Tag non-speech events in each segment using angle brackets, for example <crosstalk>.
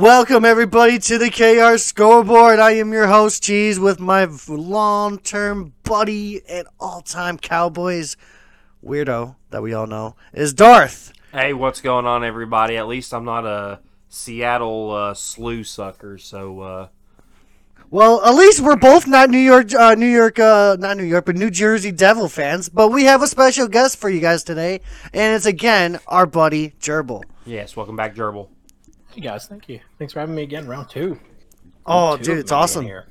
Welcome everybody to the KR scoreboard. I am your host Cheese with my long-term buddy and all-time Cowboys weirdo that we all know is Darth. Hey, what's going on, everybody? At least I'm not a Seattle uh, slew sucker, so uh, Well, at least we're both not New York, uh, New York, uh, not New York, but New Jersey Devil fans. But we have a special guest for you guys today, and it's again our buddy Gerbill. yes, welcome back, Gerbill. Hey guys, thank you. Thanks for having me again. Round two. Oh, Two dude, it's awesome. here.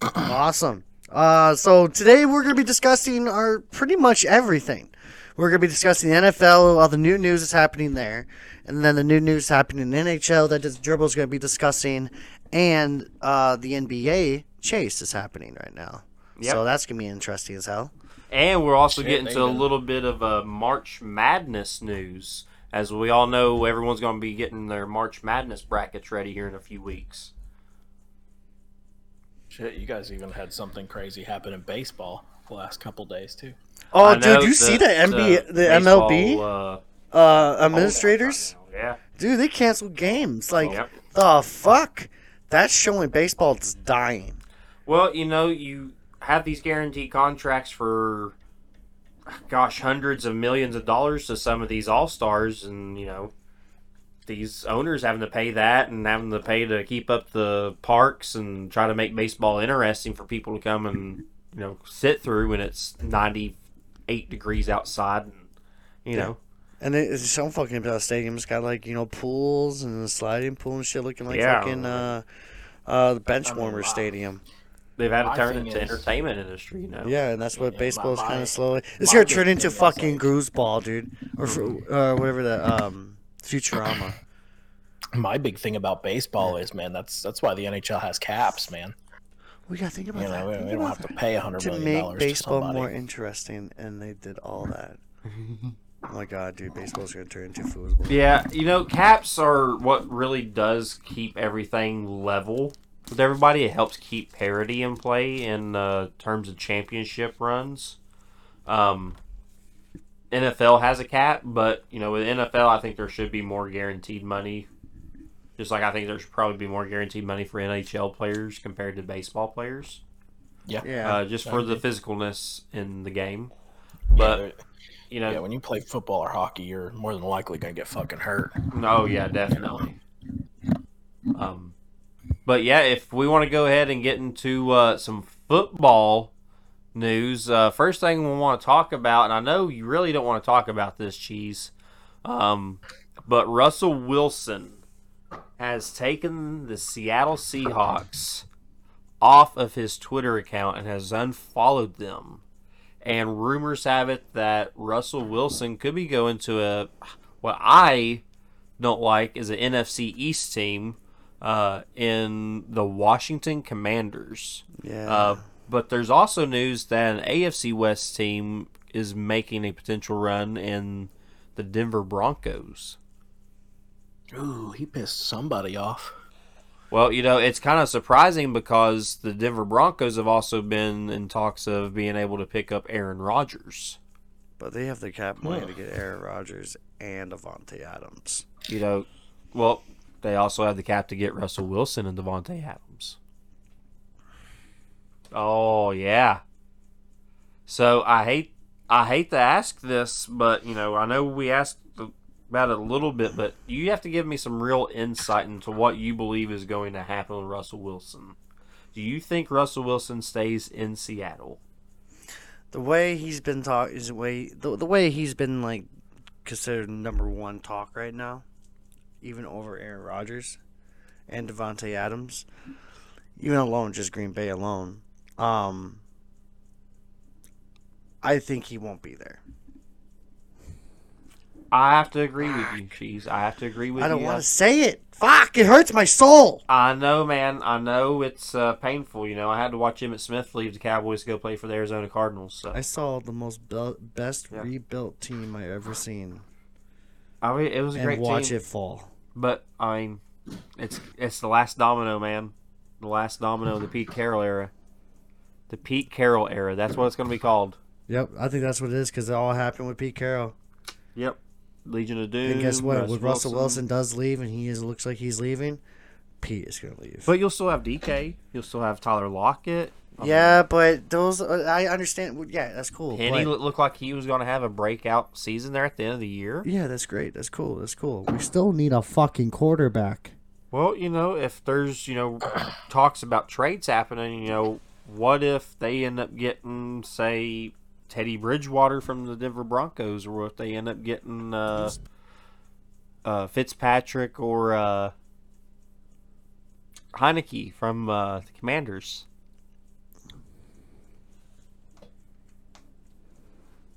<clears throat> Awesome. Uh, so today we're going to be discussing our pretty much everything. We're going to be discussing the NFL, all the new news that's happening there, and then the new news happening in NHL that just Dribble is going to be discussing, and uh, the NBA chase is happening right now. Yep. So that's going to be interesting as hell. And we're also Shit, getting to a little bit of uh, March Madness news. As we all know, everyone's going to be getting their March Madness brackets ready here in a few weeks. Shit, you guys even had something crazy happen in baseball the last couple days too. Oh, I dude, know you see the NBA, the, baseball, MLB uh, uh, administrators? yeah. Dude, they canceled games. Like, Yep. the fuck? That's showing baseball is dying. Well, you know, you have these guaranteed contracts for, gosh, hundreds of millions of dollars to some of these all stars, and you know, these owners having to pay that and having to pay to keep up the parks and try to make baseball interesting for people to come and you know sit through when it's ninety eight degrees outside, and you know. And it, it's some fucking stadiums got like you know pools and a sliding pool and shit, looking like Yeah. fucking uh, uh, the bench warmer wow. Stabilium. They've had to turn thing into is- entertainment industry, you know. Yeah, and that's what Yeah, baseball is kind of slowly. It's my gonna turn into fucking like- gooseball, dude, or for, uh, whatever the um Futurama. My big thing about baseball is, man, that's that's why the NHL has caps, man. We gotta think about You that. know, we, Think we don't have to pay a hundred to million make dollars baseball to somebody. more interesting, and they did all that. <laughs> oh my god, dude, baseball's gonna turn into foosball. Yeah, you know, caps are what really does keep everything level with everybody. It helps keep parity in play in uh, terms of championship runs. Um, NFL has a cap, but you know, with NFL, I think there should be more guaranteed money. Just like I think there should probably be more guaranteed money for NHL players compared to baseball players, Yeah, Yeah, uh, just for the agree. physicalness in the game. But they're- you know, yeah, when you play football or hockey, you're more than likely gonna get fucking hurt. Oh yeah, definitely. Um, but yeah, if we want to go ahead and get into uh, some football news, uh, first thing we want to talk about, and I know you really don't want to talk about this, cheese, um, but Russell Wilson has taken the Seattle Seahawks off of his Twitter account and has unfollowed them. And rumors have it that Russell Wilson could be going to a what I don't like is an NFC East team uh, in the Washington Commanders. yeah. Uh, but there's also news that an AFC West team is making a potential run in the Denver Broncos. Ooh, he pissed somebody off. Well, you know, it's kind of surprising because the Denver Broncos have also been in talks of being able to pick up Aaron Rodgers. but they have the cap money to get Aaron Rodgers and Davante Adams. You know, well, they also have the cap to get Russell Wilson and Davante Adams. Oh yeah. So I hate I hate to ask this, but you know I know we asked about it a little bit, but you have to give me some real insight into what you believe is going to happen with Russell Wilson. Do you think Russell Wilson stays in Seattle? the way he's been talk is the way the, the way he's been like considered number one talk right now, even over Aaron Rodgers and Davante Adams, even alone just Green Bay alone. Um, I think he won't be there. I have to agree with you, Cheese. I have to agree with you. I don't you. want to say it. Fuck! It hurts my soul. I know, man. I know it's uh, painful. You know, I had to watch Emmitt Smith leave the Cowboys to go play for the Arizona Cardinals. So I saw the most be- best Yeah. rebuilt team I ever seen, I mean, it was a and great watch team. it fall. But I mean, it's it's the last domino, man. The last domino of the Pete Carroll era. The Pete Carroll era. That's what it's going to be called. Yep, I think that's what it is because it all happened with Pete Carroll. Yep. Legion of Doom. And guess what? Russ when Russell Wilson does leave, and he is looks like he's leaving, Pete is gonna leave. But you'll still have DK. You'll still have Tyler Lockett. I mean, yeah, but those uh, I understand. Yeah, that's cool. Penny but- looked looked like he was going to have a breakout season there at the end of the year. yeah, that's great. That's cool. That's cool. We still need a fucking quarterback. Well, you know, if there's, you know, <coughs> talks about trades happening, you know, what if they end up getting, say, Teddy Bridgewater from the Denver Broncos, or if they end up getting uh, uh, Fitzpatrick or uh, Heinicke from uh, the Commanders?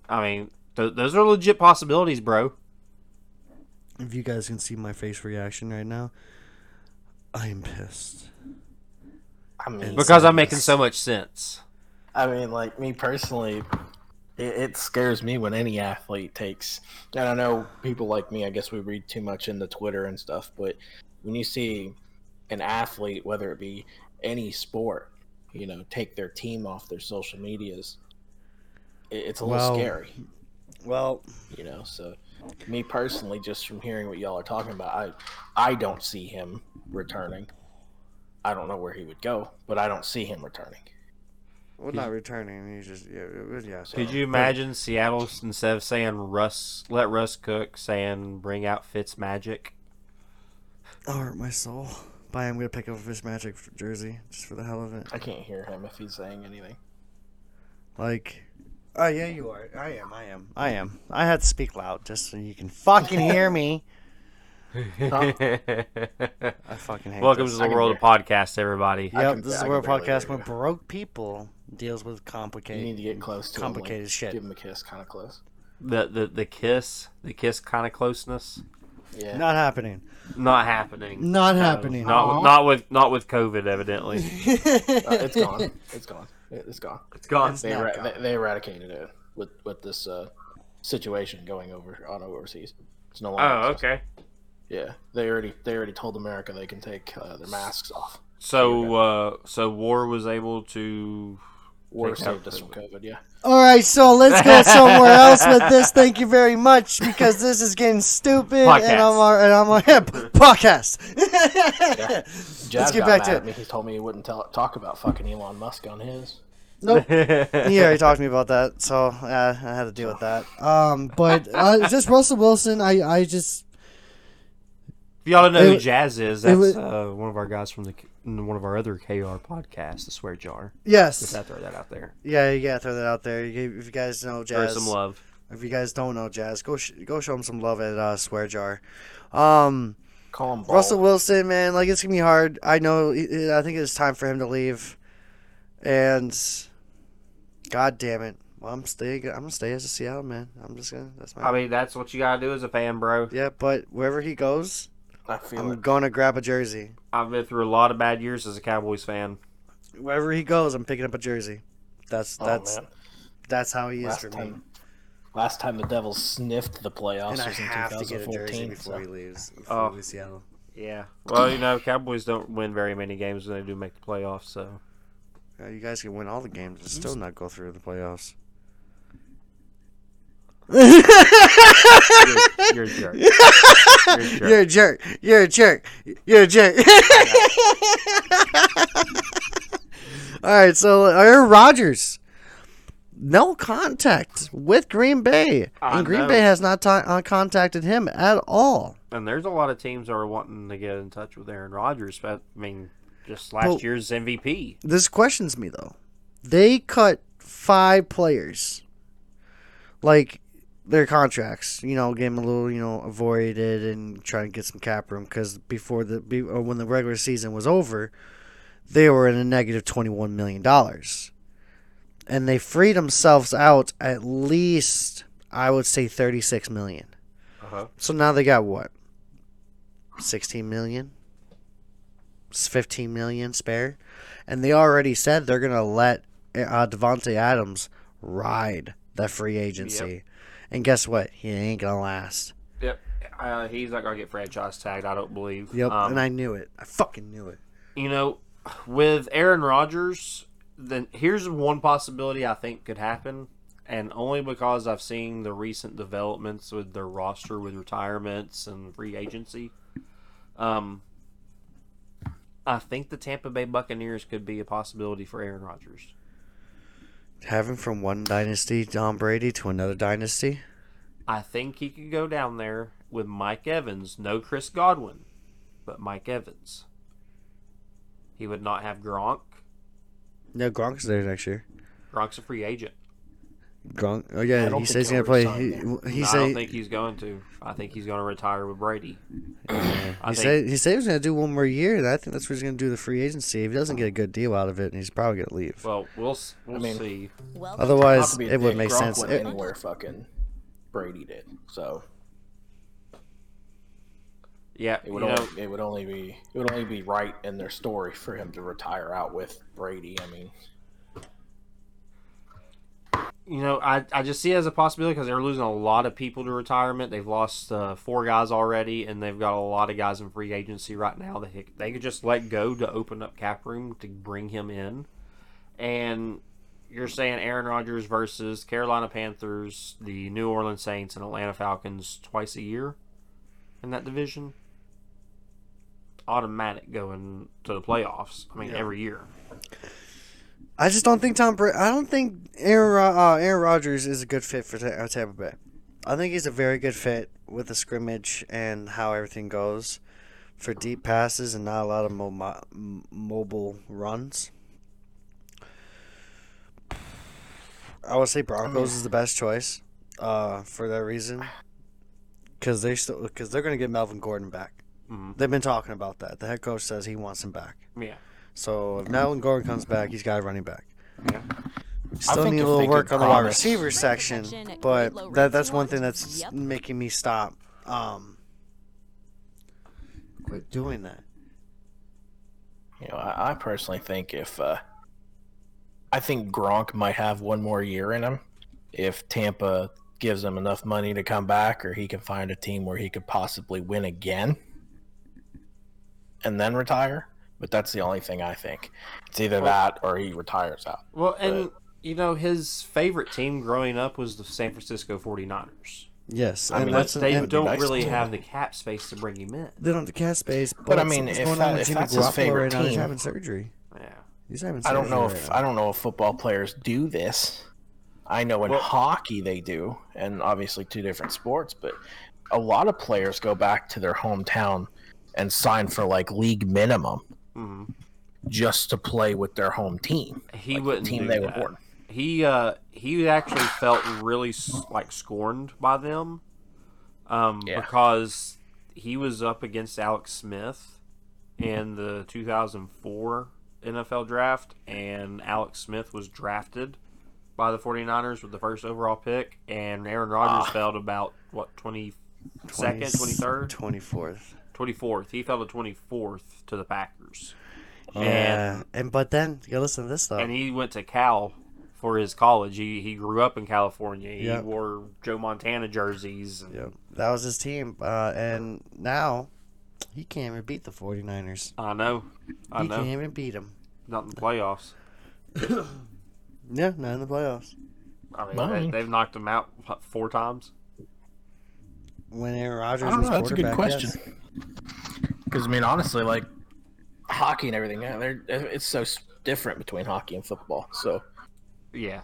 I mean, th- those are legit possibilities, bro. If you guys can see my face reaction right now, I am pissed. I mean, Because I'm making so much sense. I mean, like me personally, it, it scares me when any athlete takes. And I know people like me. I guess we read too much into Twitter and stuff, but when you see an athlete, whether it be any sport, you know, take their team off their social medias, it's a little scary. Well, You know, so me personally, just from hearing what y'all are talking about, I I don't see him returning. I don't know where he would go, but I don't see him returning. we're not returning. He's just yeah, it was- yeah. Could you imagine Seattle instead of saying Russ, let Russ cook, saying bring out Fitz Magic? Oh, hurt my soul. Bye. I'm gonna pick up a Fitz Magic jersey just for the hell of it. I can't hear him if he's saying anything. Like, oh yeah, you are. I am. I am. I am. I had to speak loud just so you can fucking hear me. <laughs> I fucking hate Welcome this. to the I world of podcasts, everybody. Yep, can- this is where a podcast hear where broke people deals with complicated. You need to get close to him, complicated like, shit. Give him a kiss, kind of close. The the the kiss, the kiss kind of closeness, Yeah. Not happening. not happening. Not happening. Not with, not with not with COVID, evidently. <laughs> Uh, it's gone. It's gone. It- It's gone. It's gone. It's They, not era- gone. they, they eradicated it with with this uh, situation going over on overseas. It's no longer. Oh, accessible. okay. Yeah, they already they already told America they can take uh, their masks off. So uh, so War was able to. War saved us from COVID. Yeah. All right, so let's go <laughs> somewhere else with this. Thank you very much because this is getting stupid, and I'm on, and I'm on hip podcast. Jazz get back to it. me. He told me he wouldn't tell, talk about fucking Elon Musk on his. nope. Yeah, <laughs> he already talked to me about that, so uh, I had to deal with that. Um, but uh, just Russell Wilson, I, I just If y'all don't know It who Jazz is, it that's was- uh, one of our guys from the one of our other KR podcasts, the Swear Jar. Just yes, to throw that out there. yeah, you gotta throw that out there. You- If you guys know Throw Jazz, some love. if you guys don't know Jazz, go sh- go show him some love at uh, Swear Jar. Um, Call him bald. Russell Wilson, man, like it's gonna be hard. I know. I think it's time for him to leave, and God damn it, well, I'm staying. I'm gonna stay as a Seattle man. I'm just gonna. That's my. I mean, that's what you gotta do as a fan, bro. yeah, but wherever he goes, I feel I'm it. gonna grab a jersey. I've been through a lot of bad years as a Cowboys fan. Wherever he goes, I'm picking up a jersey. That's Oh, that's man. that's how he is Last for me. time, last time the Devils sniffed the playoffs And I was in have to get a jersey before so- he leaves. Before Oh. he leaves Seattle. Yeah. Well, you know, Cowboys don't win very many games when they do make the playoffs, so. Yeah, you guys can win all the games and still not go through the playoffs. You're, you're a jerk. You're a jerk. You're a jerk. You're a jerk. You're a jerk. <laughs> All right, so Aaron Rodgers, no contact with Green Bay, I and Green know. Bay has not ta- uh, contacted him at all. And there's a lot of teams that are wanting to get in touch with Aaron Rodgers. But, I mean, just last year's MVP. This questions me though. They cut five players, like their contracts. You know, game a little, you know, avoided and trying to get some cap room because before the be, or when the regular season was over, they were in a negative twenty one million dollars. and they freed themselves out at least I would say 36 million. Uh-huh. So now they got what? 16 million? It's 15 million spare. And they already said they're going to let uh, Davante Adams ride the free agency. And guess what? He ain't to last. Yep. Uh, he's not gonna get franchise tagged. I don't believe. Yep. Um, and I knew it. I fucking knew it. you know, with Aaron Rodgers, then here's one possibility I think could happen, and only because I've seen the recent developments with their roster with retirements and free agency. Um, I think the Tampa Bay Buccaneers could be a possibility for Aaron Rodgers. Having from one dynasty, Tom Brady, to another dynasty. I think he could go down there with Mike Evans, no Chris Godwin, but Mike Evans. He would not have Gronk. No, Gronk's there next year. Gronk's a free agent. Gronk. Oh yeah, he says he's gonna play. resign He, he No, I said. don't think he's going to. I think he's going to retire with Brady. yeah. I he think- said he said he was gonna do one more year, and I think that's what he's gonna do the free agency. If he doesn't get a good deal out of it, he's probably gonna leave. Well, we'll we'll mean- see. Otherwise, to be a it would dick, make Gronk sense. Went It- anywhere fucking Brady did. So Yeah, it you would know, it would only be it would only be right in their story for him to retire out with Brady. I mean, you know, I, I just see it as a possibility because they're losing a lot of people to retirement. They've lost uh, four guys already, and they've got a lot of guys in free agency right now that he- they could just let go to open up cap room to bring him in. And you're saying Aaron Rodgers versus Carolina Panthers, the New Orleans Saints, and Atlanta Falcons twice a year in that division? Automatic going to the playoffs. I mean, Yeah. every year. I just don't think Tom. I don't think Aaron uh, Aaron Rodgers is a good fit for uh, Tampa Bay. I think he's a very good fit with the scrimmage and how everything goes for deep passes and not a lot of mo- mo- mobile runs. I would say Broncos is the best choice uh, for that reason because they still because they're going to get Melvin Gordon back. Mhm. They've been talking about that. The head coach says he wants him back. Yeah. So if Melvin Gordon comes back, he's got a running back. Yeah. Still need a little work on the wide receiver section, but that, that's one thing that's Yep. making me stop. Um, quit doing that. you know, I, I personally think if uh, I think Gronk might have one more year in him if Tampa gives him enough money to come back, or he can find a team where he could possibly win again and then retire. But that's the only thing I think. It's either Well- that or he retires out. Well, and you know, his favorite team growing up was the San Francisco 49ers. Yes, I and mean, that's But they and would be don't nice really to have the cap space to bring him in. they don't have the cap space. But, I mean, what's if going that- on if Jimmy that's his favorite right now, he's having surgery. Yeah. He's having. Surgery I don't know right if now. I don't know if football players do this. I know in Well- hockey they do, and obviously two different sports. But a lot of players go back to their hometown and sign for like league minimum hmm just to play with their home team. He like wouldn't team do they were born. He uh he actually felt really like scorned by them, um Yeah. because he was up against Alex Smith in the 2004 NFL draft, and Alex Smith was drafted by the 49ers with the first overall pick, and Aaron Rodgers Ah. fell about what 22nd, 23rd, 24th. 24th. He fell to 24th to the Packers. Yeah, and but then you listen to this though. and he went to Cal for his college. He he grew up in California. He Yep. wore Joe Montana jerseys. And, Yep, that was his team, uh, and now he can't even beat the 49ers. I know, I he know. can't even beat them. Not in the playoffs. <coughs> Yeah, not in the playoffs. I mean, Fine. they, they've knocked him out what, four times. When Aaron Rodgers I don't was know. That's a good question. yes. Because I mean, honestly, like hockey and everything, yeah, they're, it's so different between hockey and football. So Yeah,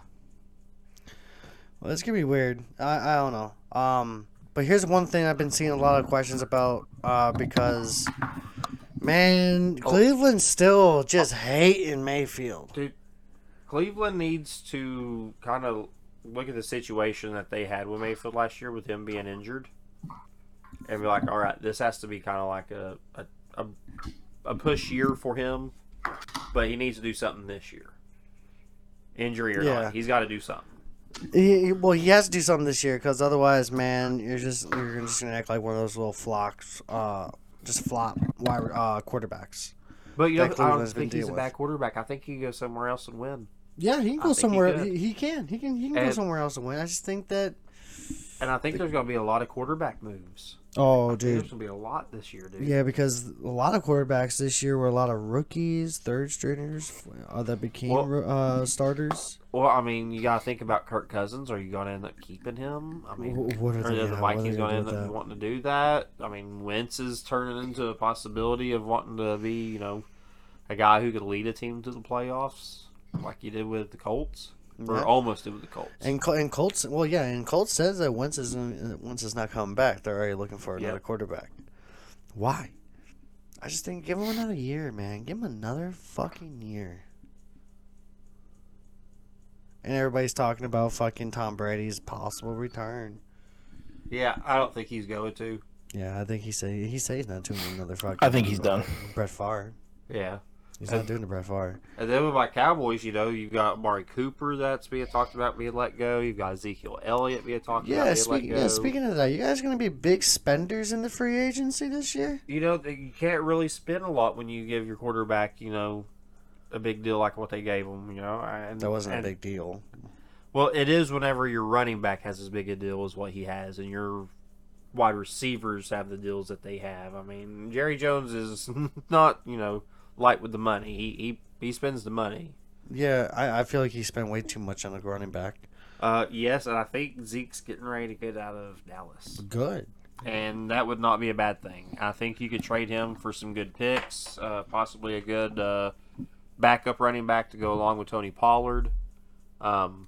Well, it's gonna be weird. I I don't know. Um, but here's one thing I've been seeing a lot of questions about. Uh, because man, Oh. Cleveland's still just hating Mayfield. dude. Cleveland needs to kind of look at the situation that they had with Mayfield last year with him being injured, and be like, all right, this has to be kind of like a a, a a push year for him, but he needs to do something this year. injury or Yeah. not. He's got to do something. He, he- well, he has to do something this year because otherwise, man, you're just you're just gonna act like one of those little flocks, uh, just flop wide uh, quarterbacks. But you know, I don't think he's a dealing bad quarterback. I think he can go somewhere else and win. Yeah, he can go think he somewhere. He, he can. He can. He can go somewhere else and win. I just think that. And I think there's going to be a lot of quarterback moves. Oh, think There's going to be a lot this year, dude. Yeah, because a lot of quarterbacks this year were a lot of rookies, third stringers uh, that became Well- uh, starters. Well, I mean, you got to think about Kirk Cousins. Are you going to end up keeping him? I mean, what are they, are the are Vikings going to end up that? wanting to do that? I mean, Wentz is turning into a possibility of wanting to be, you know, a guy who could lead a team to the playoffs, like you did with the Colts, or Yeah. almost did with the Colts. And Col- and Colts, well, yeah, and Colts says that Wentz is uh, Wentz is not coming back. They're already looking for another Yeah. quarterback. Why? I just think give him another year, man. Give him another fucking year. And everybody's talking about fucking Tom Brady's possible return. yeah, I don't think he's going to. Yeah, I think he say he said he's not doing another fucking. I think he's done. Brett Favre. Yeah. He's not doing the Brett Favre. And then with my Cowboys, you know, you've got Amari Cooper that's being talked about being let go. You've got Ezekiel Elliott being talked Yeah, about being speaking let go. yeah, speaking of that, you guys gonna be big spenders in the free agency this year? you know, you can't really spend a lot when you give your quarterback, you know, a big deal like what they gave him. You know, and That wasn't and- a big deal. Well, it is whenever your running back has as big a deal as what he has, and your wide receivers have the deals that they have. I mean, Jerry Jones is <laughs> not, you know, light with the money. He he, he spends the money. Yeah, I, I feel like he spent way too much on the running back. Uh, yes, and I think Zeke's getting ready to get out of Dallas, Good. and that would not be a bad thing. I think you could trade him for some good picks, uh, possibly a good uh, backup running back to go along with Tony Pollard. Um,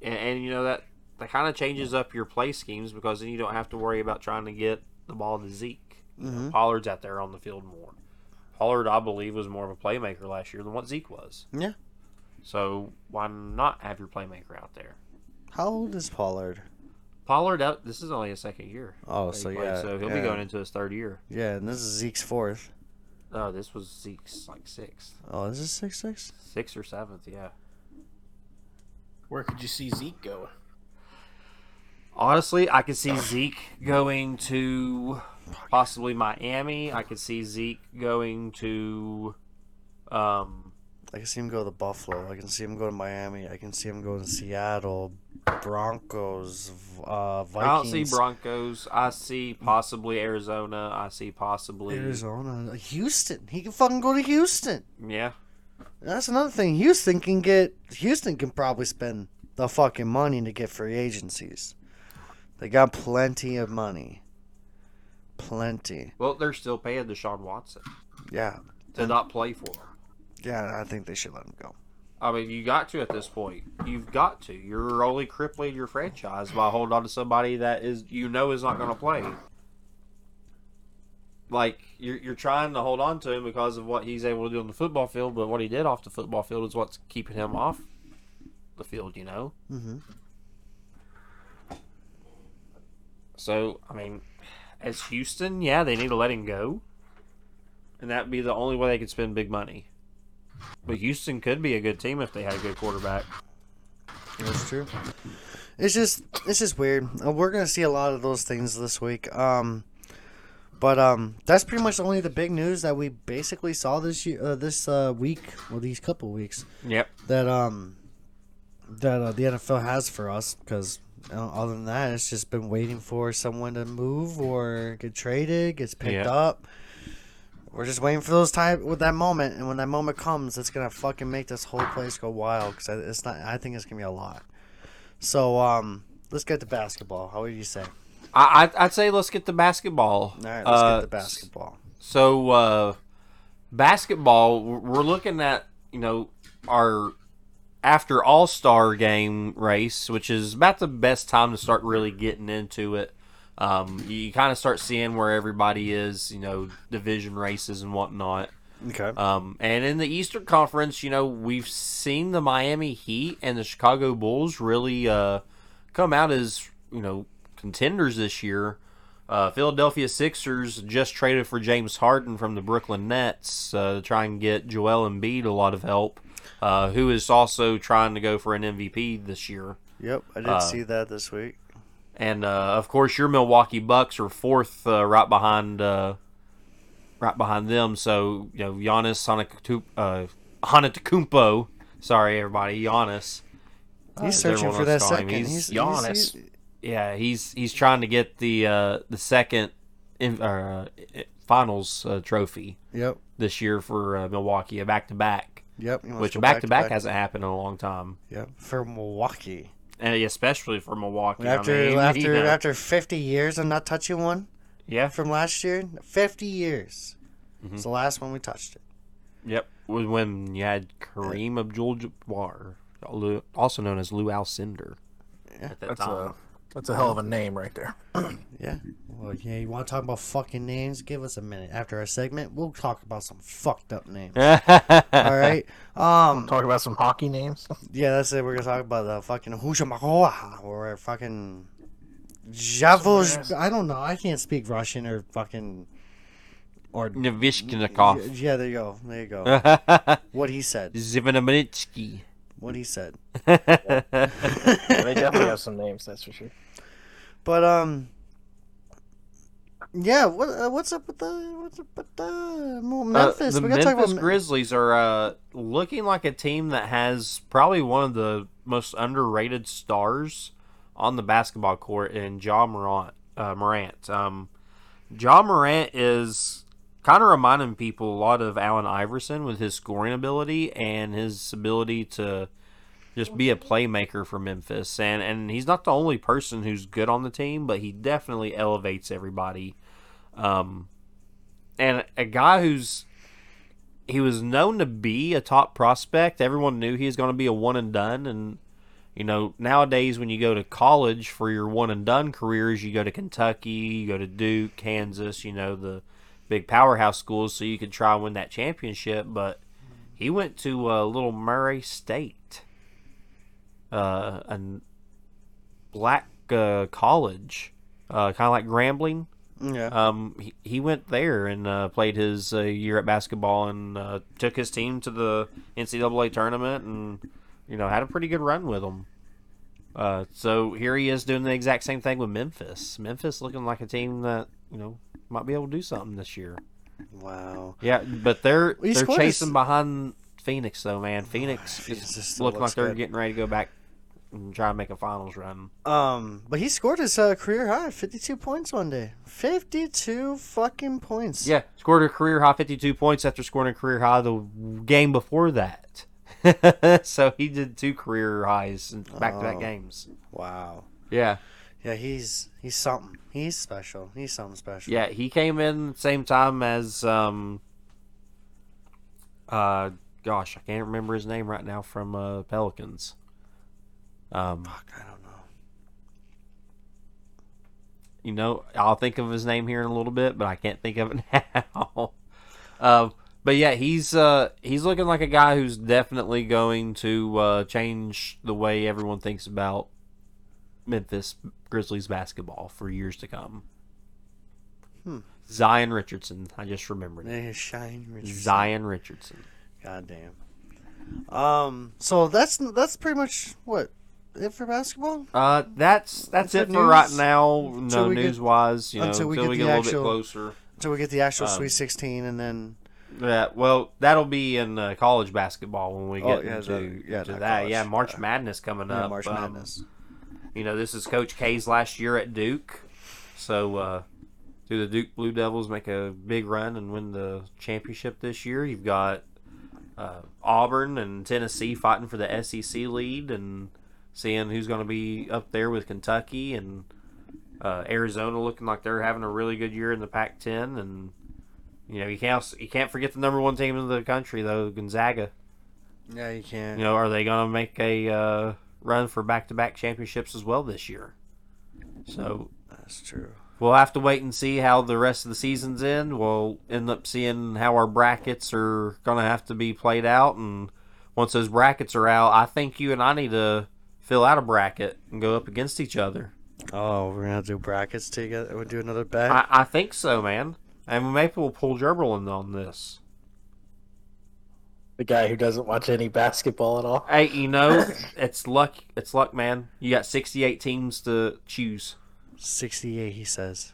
and, and you know that that kind of changes up your play schemes because then you don't have to worry about trying to get the ball to Zeke. You know, Mhm. Pollard's out there on the field more. Pollard, I believe, was more of a playmaker last year than what Zeke was. Yeah. So why not have your playmaker out there? How old is Pollard? Pollard, out, this is only his second year. Oh, so played, yeah. so he'll yeah. be going into his third year. Yeah, and this is Zeke's fourth. No, this was Zeke's like sixth, Oh, is this six six? sixth or seventh. Yeah. Where could you see Zeke going? Honestly, I could see Zeke going to possibly Miami. I could see Zeke going to, um, I can see him go to Buffalo. I can see him go to Miami. I can see him go to Seattle, Broncos, uh, Vikings. I don't see Broncos. I see possibly Arizona. I see possibly Arizona, Houston. He can fucking go to Houston. Yeah, That's another thing. Houston can get. Houston can probably spend the fucking money to get free agencies. They got plenty of money. Plenty. well, they're still paying Deshaun Watson Yeah. to not play for him. Yeah, I think they should let him go. I mean, you got to at this point. You've got to. You're only crippling your franchise by holding on to somebody that is you know is not going to play. Like you're you're trying to hold on to him because of what he's able to do on the football field, but what he did off the football field is what's keeping him off the field. You know. Mm-hmm. So I mean, as Houston, yeah, they need to let him go, and that'd be the only way they could spend big money. But Houston could be a good team if they had a good quarterback. That's true. It's just it's just weird. Uh, we're gonna see a lot of those things this week. Um, but um, that's pretty much only the big news that we basically saw this year, uh, this uh, week, or these couple weeks Yep. that um that uh, the NFL has for us. Because other than that, it's just been waiting for someone to move or get traded, gets picked Yeah. up. We're just waiting for those time with that moment, and when that moment comes, it's gonna fucking make this whole place go wild. Because it's not. I think it's gonna be a lot. So um, let's get to basketball. How would you say? I, I'd, say let's get the basketball. All right, let's Uh, get the basketball. So, uh, basketball, we're looking at, you know, our after All Star game race, which is about the best time to start really getting into it. Um, you kind of start seeing where everybody is, you know, division races and whatnot. Okay. Um, and in the Eastern Conference, you know, we've seen the Miami Heat and the Chicago Bulls really uh, come out as, you know, contenders this year. Uh, Philadelphia Sixers just traded for James Harden from the Brooklyn Nets uh, to try and get Joel Embiid a lot of help. Uh, who is also trying to go for an MVP this year. Yep, I did Uh, see that this week. And uh, of course, your Milwaukee Bucks are fourth, uh, right behind, uh, right behind them. So you know, Giannis uh, Hanatakumpo. Sorry, everybody, Giannis. He's searching for that wants to call him. second. He's- He's, Giannis. he's- yeah, he's he's trying to get the uh, the second in, uh, finals uh, trophy yep, this year for uh, Milwaukee, a back to back, yep. which to a go back to back hasn't happened in a long time, Yep, for Milwaukee. and especially for Milwaukee. After I mean, after you know, after 50 years of not touching one yeah, from last year, 50 years. Mm-hmm. It's the last one we touched it. Yep, was when you had Kareem Abdul-Jabbar, Lou- also known as Lou Alcindor. At that That's time. a that's a hell of a name right there. <clears throat> Yeah. Well, yeah. You want to talk about fucking names? Give us a minute. After our segment, we'll talk about some fucked up names. <laughs> All right. Um. Talk about some hockey names. <laughs> Yeah, that's it. We're gonna talk about the fucking Hushamakoa or fucking Javos. I don't know. I can't speak Russian or fucking or Navishkinikov. yeah. There you go. There you go. <laughs> What he said. Zivanamitsky. What he said. <laughs> they definitely have some names, that's for sure. But um. Yeah, what uh, what's up with the what's up with the well, Memphis? Uh, the we gotta talk Memphis about Grizzlies are uh, looking like a team that has probably one of the most underrated stars on the basketball court in Ja Morant. Uh, Morant. Um, Ja Morant is kind of reminding people a lot of Allen Iverson with his scoring ability and his ability to just be a playmaker for Memphis. And and he's not the only person who's good on the team, but he definitely elevates everybody. Um, and a guy who's he was known to be a top prospect. Everyone knew he was going to be a one and done. And you know, nowadays when you go to college for your one and done careers, you go to Kentucky, you go to Duke, Kansas. You know the big powerhouse schools, so you could try and win that championship. But he went to uh, Little Murray State, uh, and black uh, college, uh, kind of like Grambling. yeah. Um, he, he went there and uh, played his uh, year at basketball and uh, took his team to the NCAA tournament and you know had a pretty good run with them. Uh, so here he is doing the exact same thing with Memphis. Memphis looking like a team that you know might be able to do something this year. Wow. Yeah, but they're Well, they're chasing behind Phoenix though, man. Phoenix <laughs> Phoenix is looking like they're good. getting ready to go back and try and make a finals run. Um, but he scored his uh, career high, fifty-two points one day. Fifty-two fucking points. Yeah, scored a career high 52 points after scoring a career high the game before that. <laughs> so he did two career highs in back-to-back Oh. games. Wow. Yeah, Yeah, he's he's something. He's special. He's something special. yeah, he came in same time as um, uh, gosh, I can't remember his name right now from uh, Pelicans. Um, Fuck, I don't know. you know, I'll think of his name here in a little bit, but I can't think of it <laughs> now. um, but yeah, he's uh, he's looking like a guy who's definitely going to uh, change the way everyone thinks about Memphis Grizzlies basketball for years to come. Hmm. Zion Richardson, I just remembered it. Hey, Shine Richardson. Zion Richardson. Goddamn. Um. So that's that's pretty much what it for basketball. Uh, that's that's That's it for right now. Until No we get- news wise, you know, until until we we get get, a little actual- bit closer. Until we get the actual Um, Sweet Sixteen, and then Yeah, well, that'll be in uh, college basketball when we Oh, get yeah, into, yeah, into that. college, Yeah, March. Madness coming yeah, up. March Um, Madness. You know, this is Coach K's last year at Duke, so uh, do the Duke Blue Devils make a big run and win the championship this year? You've got uh, Auburn and Tennessee fighting for the SEC lead and seeing who's going to be up there with Kentucky and uh, Arizona looking like they're having a really good year in the Pac-10 and. You know, you can't you can't forget the number one team in the country though, Gonzaga. Yeah, you can't. You know, are they going to make a uh, run for back-to-back championships as well this year? So That's true. we'll have to wait and see how the rest of the season's end. We'll end up seeing how our brackets are going to have to be played out, and once those brackets are out, I think you and I need to fill out a bracket and go up against each other. Oh, we're gonna do brackets together. We'll do another bet. I, I think so, man. And maybe we'll pull Gerbill in on this. The guy who doesn't watch any basketball at all. Hey, you know, <laughs> it's luck. It's luck, man. You got 68 teams to choose. 68, he says.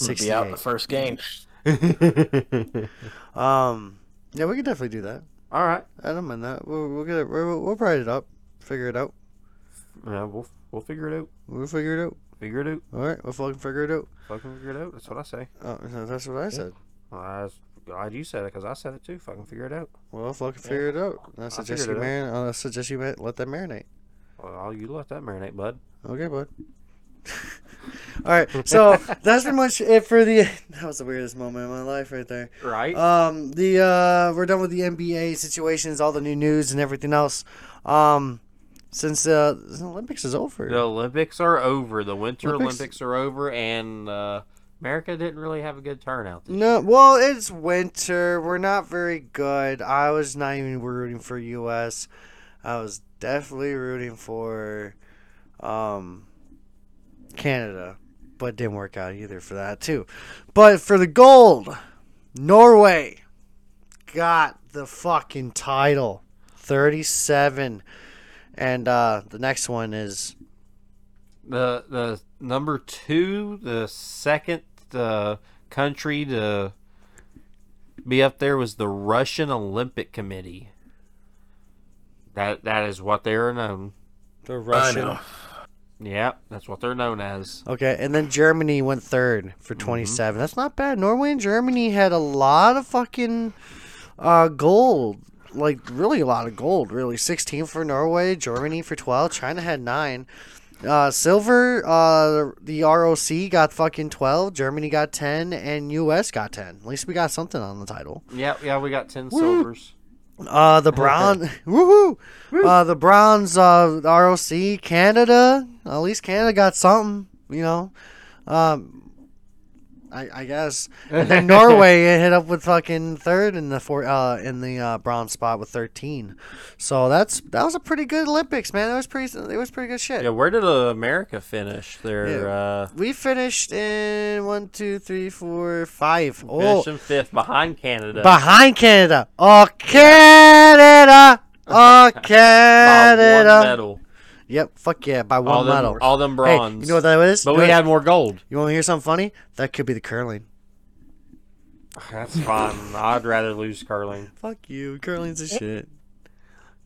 I'm gonna Be out in the first game. <laughs> Um, yeah, we could definitely do that. All right. I don't mind that. We'll, we'll get it. We'll, we'll write it up. Figure it out. Yeah, we'll we'll figure it out. We'll figure it out. Figure it out. All right, we'll fucking figure it out. Fucking figure it out. That's what I say. Oh, that's what I said. Well, I was glad you said it because I said it too. Fucking figure it out. Well, fucking figure it out. I suggest you it I suggest you let that marinate. Well, you let that marinate, bud. Okay, bud. <laughs> All right, so <laughs> that's pretty much it for the. That was the weirdest moment in my life, right there. Right. Um, the uh, we're done with the NBA situations, all the new news, and everything else. Um, since uh, the Olympics is over. the Olympics are over. The Winter Olympics- Olympics, are over, and uh, America didn't really have a good turnout. No, well, it's winter. We're not very good. I was not even rooting for U.S. I was definitely rooting for um, Canada, but didn't work out either for that too. But for the gold, Norway got the fucking title, thirty-seven, and uh, the next one is the the number two, the second uh, country to be up there was the Russian Olympic Committee. That that is what they are known. the Russian. know. Yeah, that's what they're known as. Okay, and then Germany went third for 27. That's not bad. Norway and Germany had a lot of fucking uh, gold. Like, really a lot of gold, really. 16 for Norway, Germany for 12, China had 9. Uh, silver, uh, the ROC got fucking 12, Germany got 10, and US got 10. At least we got something on the title. Yeah, yeah, we got ten Woo. silvers. Uh, the bronze, <laughs> woohoo! Uh, the bronze, uh, ROC, Canada. At least Canada got something, you know. Um, I, I guess. And then Norway <laughs> hit up with fucking third in the four, uh, in the uh, bronze spot with thirteen. So that's that was a pretty good Olympics, man. That was pretty. It was pretty good shit. Yeah, where did uh, America finish? Their Yeah. uh, We finished in one, two, three, four, five. Oh, finished in fifth behind Canada. behind Canada. Oh, Canada. Oh, <laughs> by one Canada. medal. Yep, fuck yeah, by All one them, medal. all them bronze. Hey, bronze. you know what that is? but you we had more gold. You want to hear something funny? That could be the curling. That's fine. I'd rather lose curling. Fuck you, curling's a shit.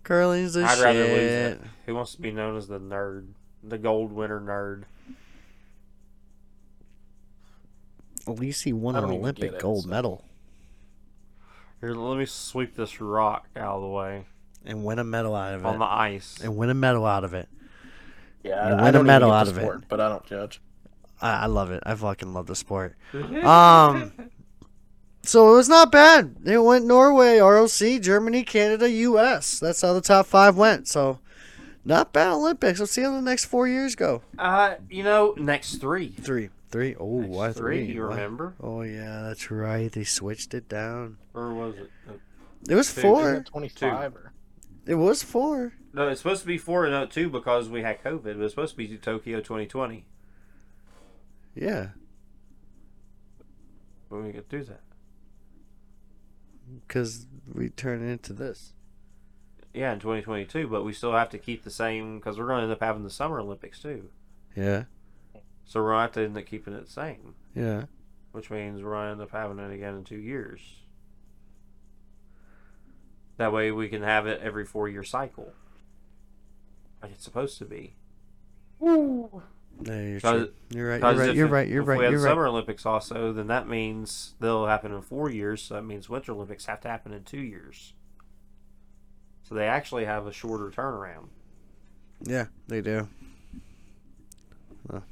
Curling's the I'd shit. rather lose it. Who wants to be known as the nerd? The gold winner nerd. At least he won an Olympic it, gold so. medal Here, let me sweep this rock out of the way and win a medal out of it on the ice. And win a medal out of it. Yeah, You I- win I a don't even medal get the out of it. sport, but I don't judge. I, I love it. I fucking love the sport. <laughs> Um, so it was not bad. It went Norway, ROC, Germany, Canada, U.S. That's how the top five went. So not bad Olympics. Let's see how the next four years go. Uh, you know, next three. Three, three. Oh, Next why three, three? you Why- remember? Oh yeah, that's right. They switched it down. Or was it? It was Two. four. Twenty-five. Or... It was four. No, it's supposed to be four and no two because we had COVID. But it's supposed to be Tokyo 2020. Yeah, When we could do that. because we turn it into this. Yeah, in 2022, but we still have to keep the same because we're going to end up having the Summer Olympics too. Yeah, So we're going to have to end up keeping it the same, yeah. which means we're going to end up having it again in two years. That way we can have it every four year cycle. Like it's supposed to be. No, you're, Cause- true. you're right. You're Because right. You're it- right. You're if we right. have You're the right. Summer Olympics also, then that means they'll happen in four years. So that means Winter Olympics have to happen in two years. So they actually have a shorter turnaround. Yeah, they do. Well,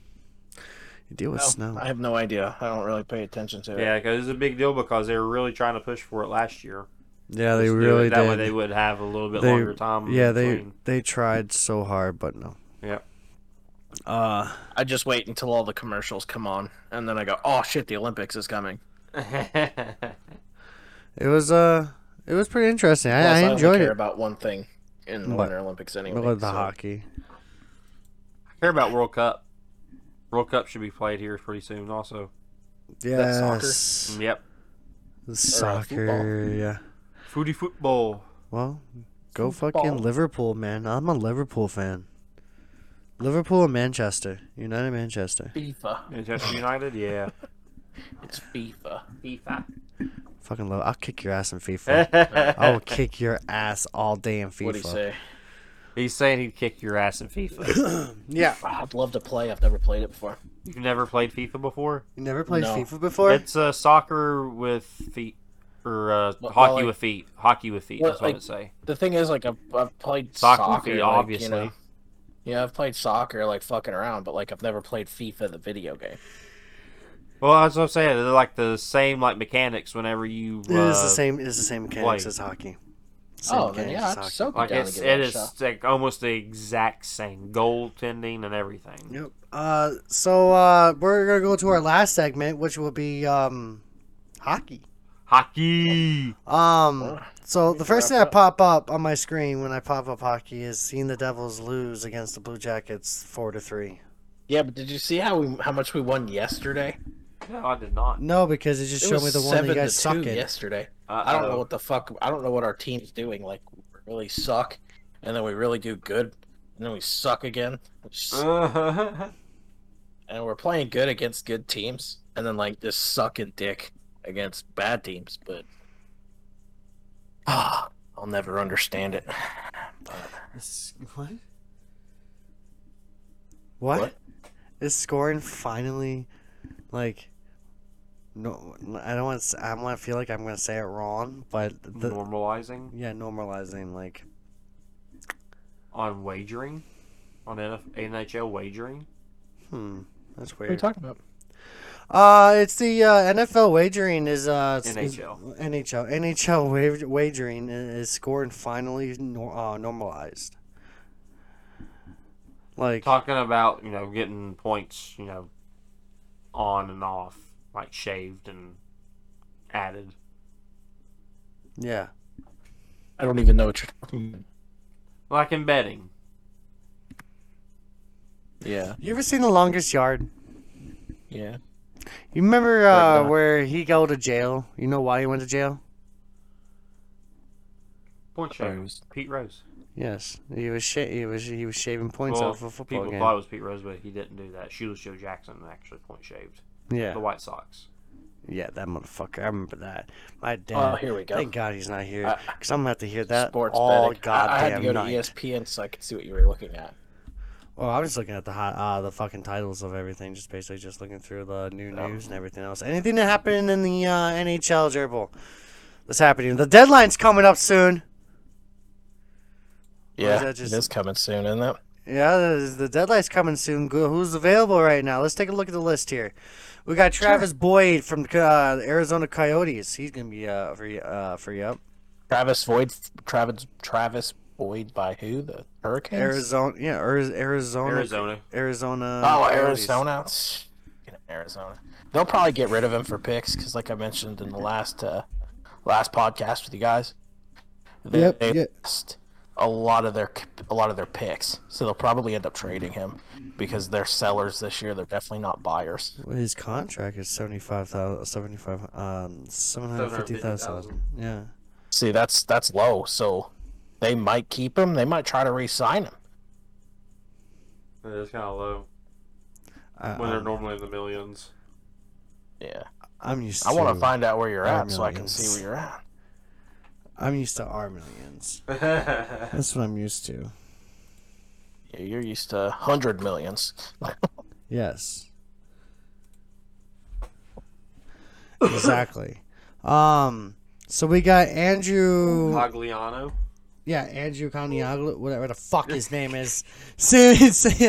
you deal with Well, snow. I have no idea. I don't really pay attention to it. Yeah, because it's a big deal because they were really trying to push for it last year. Yeah, they Just it. really That did. way they would have a little bit They- longer time. yeah, in they between. they tried so hard, but no. Yeah. Uh, I just wait until all the commercials come on, and then I go, "Oh shit, the Olympics is coming." <laughs> it was uh, it was pretty interesting. Plus, I, I only enjoyed care it. about one thing in the What? Winter Olympics anyway. About the so- hockey. I care about World Cup. World Cup should be played here pretty soon, also. Yes. soccer? Yep. Soccer. Yeah. Footy football. Well, go Football. fucking Liverpool, man. I'm a Liverpool fan. Liverpool and Manchester. United Manchester. FIFA. Manchester United, yeah. <laughs> It's FIFA. FIFA. Fucking love. I'll kick your ass in FIFA. I will <laughs> kick your ass all day in FIFA. What do you say? He's saying he'd kick your ass in FIFA. <coughs> Yeah. I'd love to play. I've never played it before. You've never played FIFA before? You never played No. FIFA before? It's uh, soccer with feet, or uh, Well, hockey like- with feet. Hockey with feet. Well, that's what like- I'd say. The thing is, like, I've, I've played Soccer, soccer, feet, like, you obviously. know. yeah, I've played soccer, like fucking around, but like I've never played FIFA, the video game. Well, that's what I'm saying. They're like the same like mechanics whenever you. It is uh, the same. It is the same mechanics play. as hockey. Same oh, then yeah, as I'd hockey. so Like down it's to give it that a is shot. like almost the exact same goaltending and everything. Yep. Uh, so uh, we're gonna go to our last segment, which will be um, hockey. Hockey. Um, so the first thing wrap that pop up on my screen when I pop up hockey is seeing the Devils lose against the Blue Jackets four to three. Yeah, but did you see how we how much we won yesterday? No, I did not. No, because it just It showed me the one that you seven guys to suck at. yesterday. Uh-oh. I don't know what the fuck. I don't know what our team's doing. Like, we really suck, and then we really do good, and then we suck again. Which, Uh, and we're playing good against good teams, and then like just sucking dick against bad teams. But ah, I'll never understand it. <sighs> Is- What? What? What? Is scoring finally like? No, I don't want. To, I want to feel like I'm gonna say it wrong, but the normalizing yeah, normalizing like on wagering, on NF- NHL wagering. hmm, that's weird. What are you talking about? Uh, it's the uh, NFL wagering is uh is- NHL. NHL NHL wa- wagering is scoring finally nor- uh, normalized. Like Talking about you know getting points, you know, on and off, like shaved and added. yeah, I don't even know what you're talking about. Like in betting. Yeah, you ever seen the longest yard? yeah. You remember Right uh, where he go to jail? You know why he went to jail? Point shave. Pete Rose. Yes, he was sha- he was he was shaving points Well, off a football people game. thought it was Pete Rose, but he didn't do that. Shoeless Joe Jackson actually point shaved. yeah, The White Sox. yeah, that motherfucker. I remember that. My Oh, here we go. Thank God he's not here, Uh, because I'm gonna have to hear that Sports all betting. I, I had to goddamn go to E. ESPN so I could see what you were looking at. Well, I'm just looking at the hot, uh, the fucking titles of everything, just basically just looking through the new Oh. news and everything else. Anything that happened in the uh, NHL Gerbill that's happening. The deadline's coming up soon. Yeah, just- it is coming soon, isn't it? Yeah, the, the deadline's coming soon. Who's available right now? Let's take a look at the list here. We got Travis Boyd from uh, Arizona Coyotes. He's gonna be uh, free uh, free up. Travis Boyd, Travis Travis Boyd by who? The Hurricanes. Arizona, yeah, Ariz- Arizona, Arizona. Arizona. Oh, Arizona. Arizona. They'll probably get rid of him for picks because, like I mentioned in the last uh, last podcast with you guys, they, Yep, they yeah. lost a lot of their a lot of their picks, so they'll probably end up trading him because they're sellers this year. They're definitely not buyers. Well, his contract is seventy five thousand, seventy five, um, seven hundred fifty thousand. Yeah. See, that's that's low, so they might keep him. They might try to re-sign him. It's kind of low I, when they're I'm, normally in the millions. Yeah, I'm used. To I want to to find out where you're our at so I can see where you're at. I'm used to our millions. <laughs> That's what I'm used to. Yeah, you're used to hundred millions. <laughs> Yes. exactly. Um. So we got Andrew. Pagliano. Yeah, Andrew Caniaglu, whatever the fuck his name is. <laughs>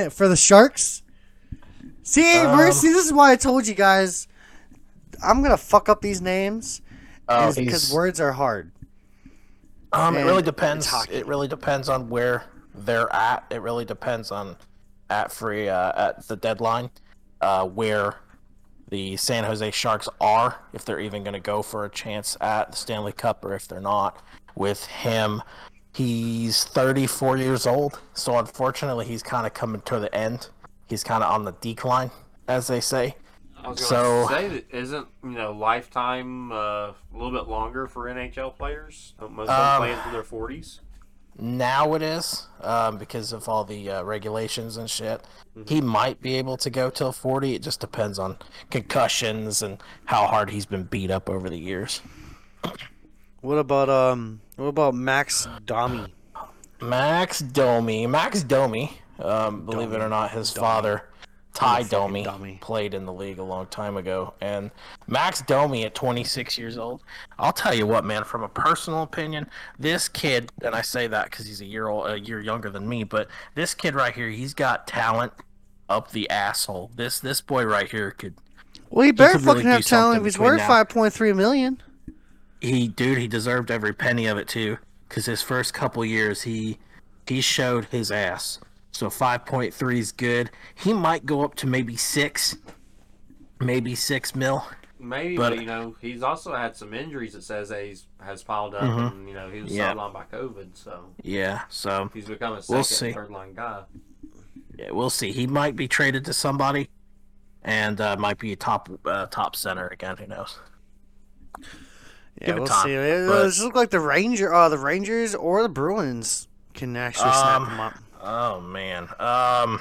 For the Sharks. See, Um, see, this is why I told you guys. I'm gonna fuck up these names is because words are hard. Um, it really depends. It really depends on where they're at. It really depends on at free uh, at the deadline uh, where the San Jose Sharks are, if they're even going to go for a chance at the Stanley Cup, or if they're not. With him, he's 34 years old, so unfortunately, he's kind of coming to the end. He's kind of on the decline, as they say. I was So- going to say that isn't you know lifetime uh, a little bit longer for NHL players? Most of them Um, play into their forties? Now it is um, because of all the uh, regulations and shit. He might be able to go till 40. It just depends on concussions and how hard he's been beat up over the years. What about um? What about Max Domi? Max Domi. Max Domi, um, believe it or not, his father, Ty Domi, Domi. played in the league a long time ago. And Max Domi, at 26 years old, I'll tell you what, man. From a personal opinion, this kid, and I say that because he's a year old, a year younger than me, but this kid right here, he's got talent up the asshole. This this boy right here could. Well, he better really fucking have talent if he's worth now- five point three million. He, dude, he deserved every penny of it too. Because his first couple years, he he showed his ass. So 5.3 is good. He might go up to maybe six, maybe six mil. Maybe, but- but, you know he's also had some injuries. It says that he's has piled up, Mhm. and you know he was Yeah. sidelined by COVID, so Yeah, so he's become a 2nd We'll see. third line guy. yeah, we'll see. He might be traded to somebody, and uh, might be a top uh, top center again. Who knows? Yeah, Give it we'll time, see. It, but- does look like the Ranger, uh, the Rangers or the Bruins can actually snap Um, him up. Oh man, um,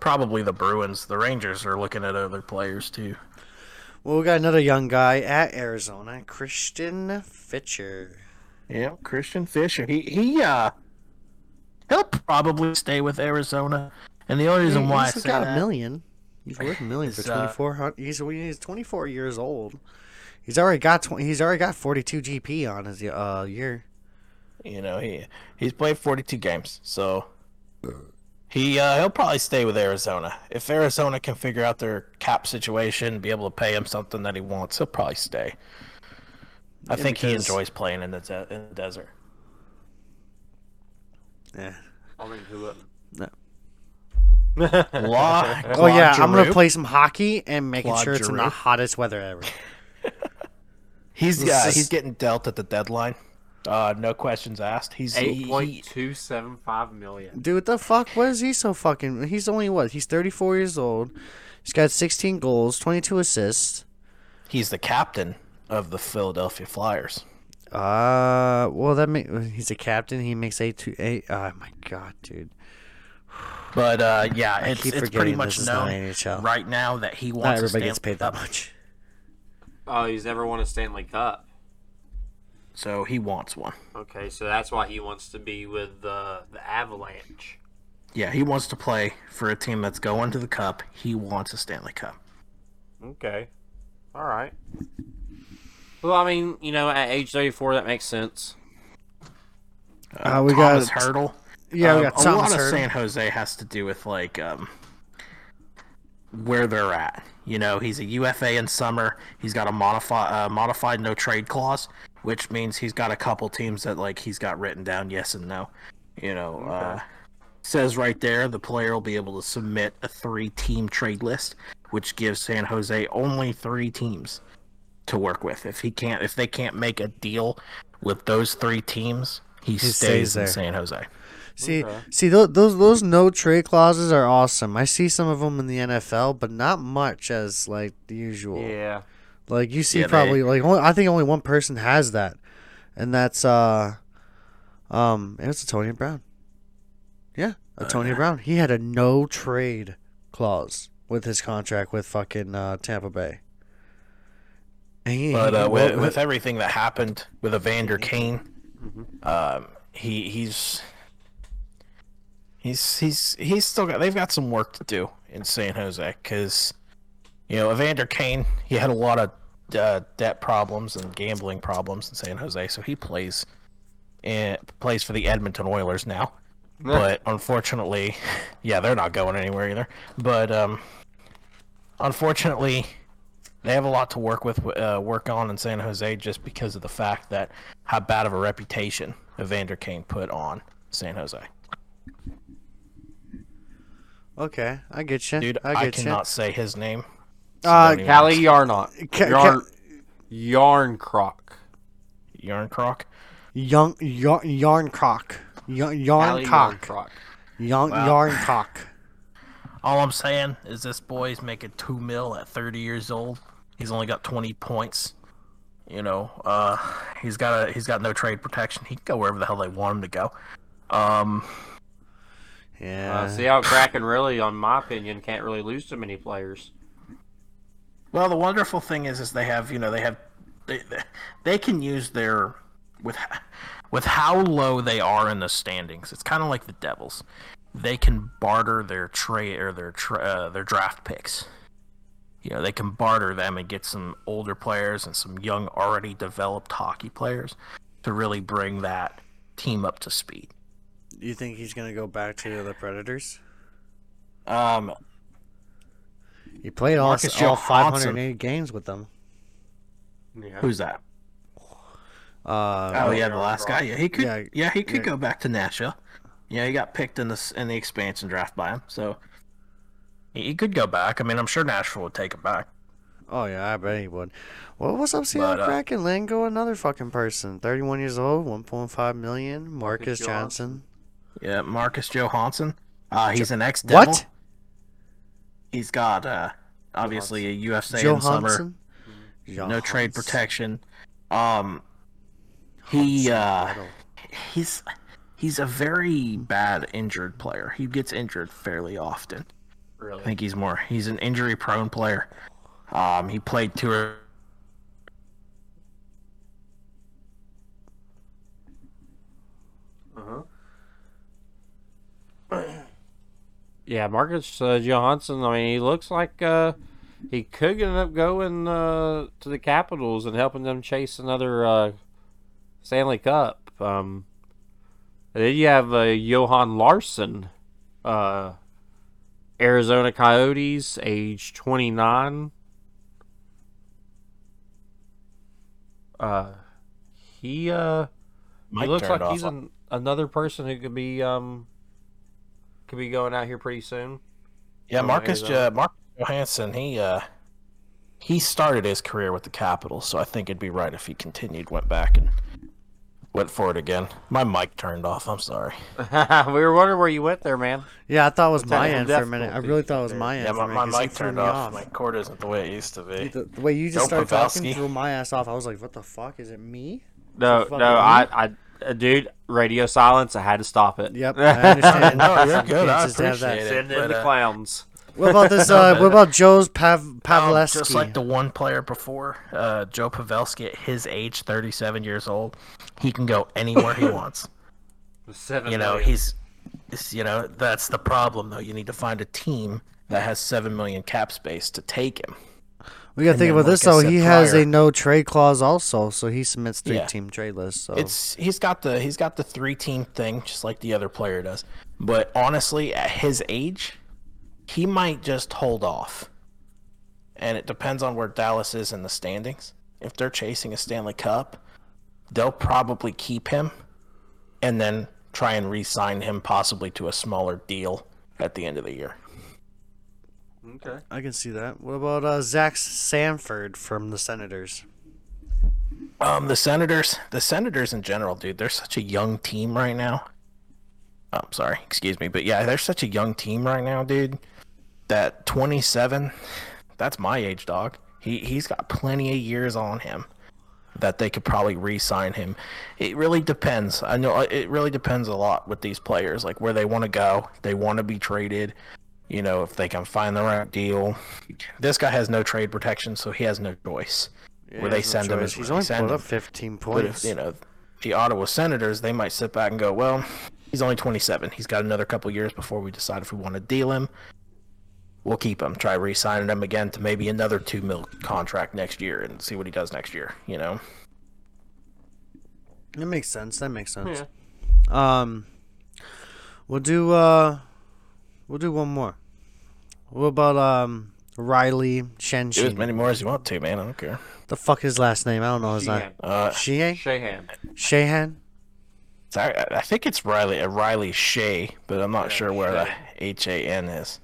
probably the Bruins. The Rangers are looking at other players too. Well, we got another young guy at Arizona, Christian Fischer. Yeah, Christian Fischer. He he uh he'll probably stay with Arizona. And the only reason He- why I he's say got a that, million. He's worth a million for Is, uh, twenty four. He's he's twenty four years old. He's already got 20, he's already got forty two GP on his uh year. you know, he he's played 42 games. So he uh, he'll probably stay with Arizona. If Arizona can figure out their cap situation, be able to pay him something that he wants, he'll probably stay. I Yeah, think he enjoys playing in the de- in the desert. Yeah. I mean, who wouldn't? No. <laughs> La- Oh yeah, I'm gonna play some hockey and making Claude sure it's in the hottest weather ever. He's This yeah, is- he's getting dealt at the deadline. Uh, no questions asked. He's Eight he- point two seven five million. Dude, what the fuck? What is he so fucking? He's only what? He's 34 years old. He's got 16 goals, 22 assists. he's the captain of the Philadelphia Flyers. Uh, well, that make he's a captain. He makes eight to eight. Oh my god, dude! But uh, yeah, I it's it's pretty much this known right now that he wants Not to everybody stand gets paid that much. Oh, he's never won a Stanley Cup. So he wants one. Okay, so that's why he wants to be with the the Avalanche. Yeah, he wants to play for a team that's going to the cup. He wants a Stanley Cup. Okay, all right. Well, I mean, you know, at age thirty four, that makes sense. Uh, we got- Thomas Hertl. Yeah, we Um, got a Thomas lot of Hertl. San Jose has to do with like um, where they're at. You know, he's a UFA in summer. He's got a modified uh, modified no trade clause, which means he's got a couple teams that like he's got written down yes and no. You know, uh, says right there the player will be able to submit a three team trade list, which gives San Jose only three teams to work with. If he can't, if they can't make a deal with those three teams, he, stays stays, in. San Jose. See, Okay. see those, those those no trade clauses are awesome. I see some of them in the NFL, but not much as like the usual. Yeah. Like you see, Yeah, they- probably like only, I think only one person has that, and that's uh, um, it's Antonio Brown. Yeah, Antonio Brown. He had a no trade clause with his contract with fucking uh, Tampa Bay. And he- But uh, with, with- with everything that happened with Evander Kane, um, he he's he's he's he's still got they've got some work to do in San Jose because you know Evander Kane he had a lot of uh, debt problems and gambling problems in San Jose, so he plays and plays for the Edmonton Oilers now. But unfortunately, <laughs> yeah, they're not going anywhere either. But um, unfortunately, they have a lot to work with, uh, work on in San Jose, just because of the fact that how bad of a reputation Evander Kane put on San Jose. Okay, I get you, Dude, I get I, get cannot say his name. you. Uh, don't Callie Yarnot. Ca- Yarn, Yarn Croc. Yarn Croc. young yarn yarn cock, yarn yarn Callie cock, yarn Wow. yarn cock. All I'm saying is this boy's making two mil at 30 years old. He's only got 20 points. You know, uh, he's got a he's got no trade protection. He can go wherever the hell they want him to go. Um, Yeah. Uh, how Kraken really, on my opinion, can't really lose too many players. Well, the wonderful thing is, is they have you know they have they they, they can use their with with how low they are in the standings. It's kind of like the Devils. They can barter their trade or their tra- uh, their draft picks. You know, they can barter them and get some older players and some young, already developed hockey players to really bring that team up to speed. You think he's gonna go back to the Predators? Um, He played all, Marcus all Johansson. 580 games with them. Yeah. who's that? Uh, Oh yeah, the last guy. Yeah, he could. Yeah, Yeah, he could yeah. go back to Nashville. Yeah, he got picked in this in the expansion draft by him, so he, he could go back. I mean, I'm sure Nashville would take him back. Oh yeah, I bet he would. What was up, Seattle But, uh, Kraken? Letting go another fucking person. 31 years old, 1.5 million. Marcus Johansson. Johnson. Yeah, Marcus Johansson. Uh, he's an ex devil. What? He's got uh, obviously a UFC in the summer. Johansson. No trade protection. Um, he uh, he's he's a very bad injured player. He gets injured fairly often. Really? I think he's more. He's an injury prone player. Um, he played two or <clears throat> Yeah, Marcus uh, Johansson. I mean, he looks like uh, he could end up going uh, to the Capitals and helping them chase another uh, Stanley Cup. Um, then you have uh, Johan Larsson, uh, Arizona Coyotes, age twenty nine. Uh, he uh, he looks like he's an, another person who could be um could be going out here pretty soon. Yeah, Marcus Arizona. uh, Marcus Johansson, he uh he started his career with the Capitals, so I think it'd be right if he continued, went back and went for it again. My mic turned off. I'm sorry. <laughs> we were wondering where you went there, man. Yeah, I thought it was my end for a minute. I really thought it was my end Yeah, for my, a minute. my 'cause you mic turned me off. My cord isn't the way it used to be. The, the way you just Joe started talking threw my ass off. I was like, what the fuck? Is it me? No, fucking no, I, I, uh, dude, radio silence. I had to stop it. Yep, <laughs> I understand. No, you're good. I chances have that. appreciate it. Send in But, the uh, clowns. What about this? <laughs> Uh, what about Joe's Pav- Um, just like the one player before, uh, Joe Pavelski, at his age, 37 years old, he can go anywhere he <laughs> wants. Seven you know, million. he's, you know, that's the problem though. You need to find a team that has seven million cap space to take him. We gotta think then, about this like I though. He has prior- a no trade clause also, so he submits three Yeah. team trade list. So It's he's got the he's got the three team thing just like the other player does. But honestly, at his age, he might just hold off. And it depends on where Dallas is in the standings. If they're chasing a Stanley Cup, they'll probably keep him and then try and re-sign him possibly to a smaller deal at the end of the year. Okay. I can see that. What about uh, Zach Sanford from the Senators? Um, the Senators, the Senators in general, dude, they're such a young team right now. Oh, I'm sorry, excuse me, but yeah, they're such a young team right now, dude. That 27, that's my age, dog. He he's got plenty of years on him that they could probably re-sign him. It really depends. I know uh, it really depends a lot with these players, like where they want to go. They want to be traded. You know, if they can find the right deal. This guy has no trade protection, so he has no choice. Yeah, Where they there's no send him is He's where only they send put up him. 15 But if, points. you know, the Ottawa Senators, they might sit back and go, well, he's only 27. He's got another couple years before we decide if we want to deal him. We'll keep him. Try re-signing him again to maybe another two mil contract next year and see what he does next year. You know, That makes sense. That makes sense. Yeah. Um, we'll do uh, we'll do one more. What about um Riley do as many more as you want to, man. I don't care. The fuck his last name? I don't know his name. Sheehan. Uh, Sheehan? Shahan. Shahan? it's- I, I think it's Riley, uh, Riley Shea, but I'm not sure where the H A N is.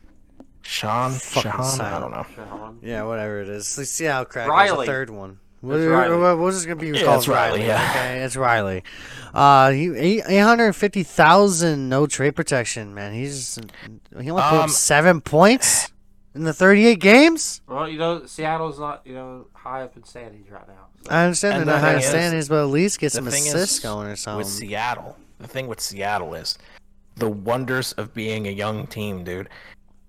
Sean, Fucking Shahan, I don't know. Shahan. Yeah, whatever it is. Let's see how crack Riley. the third one. We're, Riley. we're, we're gonna be Yeah, called it's Riley, yeah. Okay, it's Riley. Uh, he eight eight hundred fifty thousand no trade protection. Man, he's he only put Um, seven points in the thirty eight games. Well, you know, Seattle's not you know high up in standings right now. I understand And they're not high is- standings, but at least get some assists going or something. with. Seattle, the thing with Seattle is the wonders of being a young team, dude.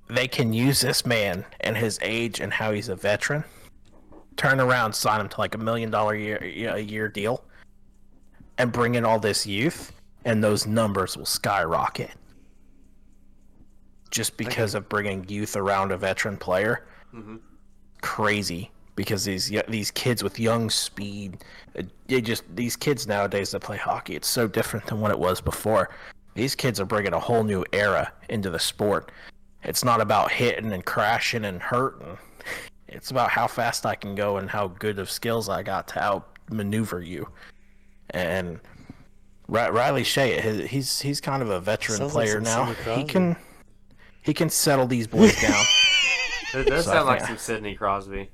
They can use this man and his age and how he's a veteran, turn around, sign him to like a million dollar year a year deal, and bring in all this youth, and those numbers will skyrocket. Just because of bringing youth around a veteran player, Mhm. crazy. Because these these kids with young speed, uh, they just these kids nowadays that play hockey, it's so different than what it was before. These kids are bringing a whole new era into the sport. It's not about hitting and crashing and hurting. It's about how fast I can go and how good of skills I got to outmaneuver you. And Ri- Riley Shea, he's he's kind of a veteran Sounds player some now. He can he can settle these boys down. <laughs> It does So sound like some Sidney Crosby.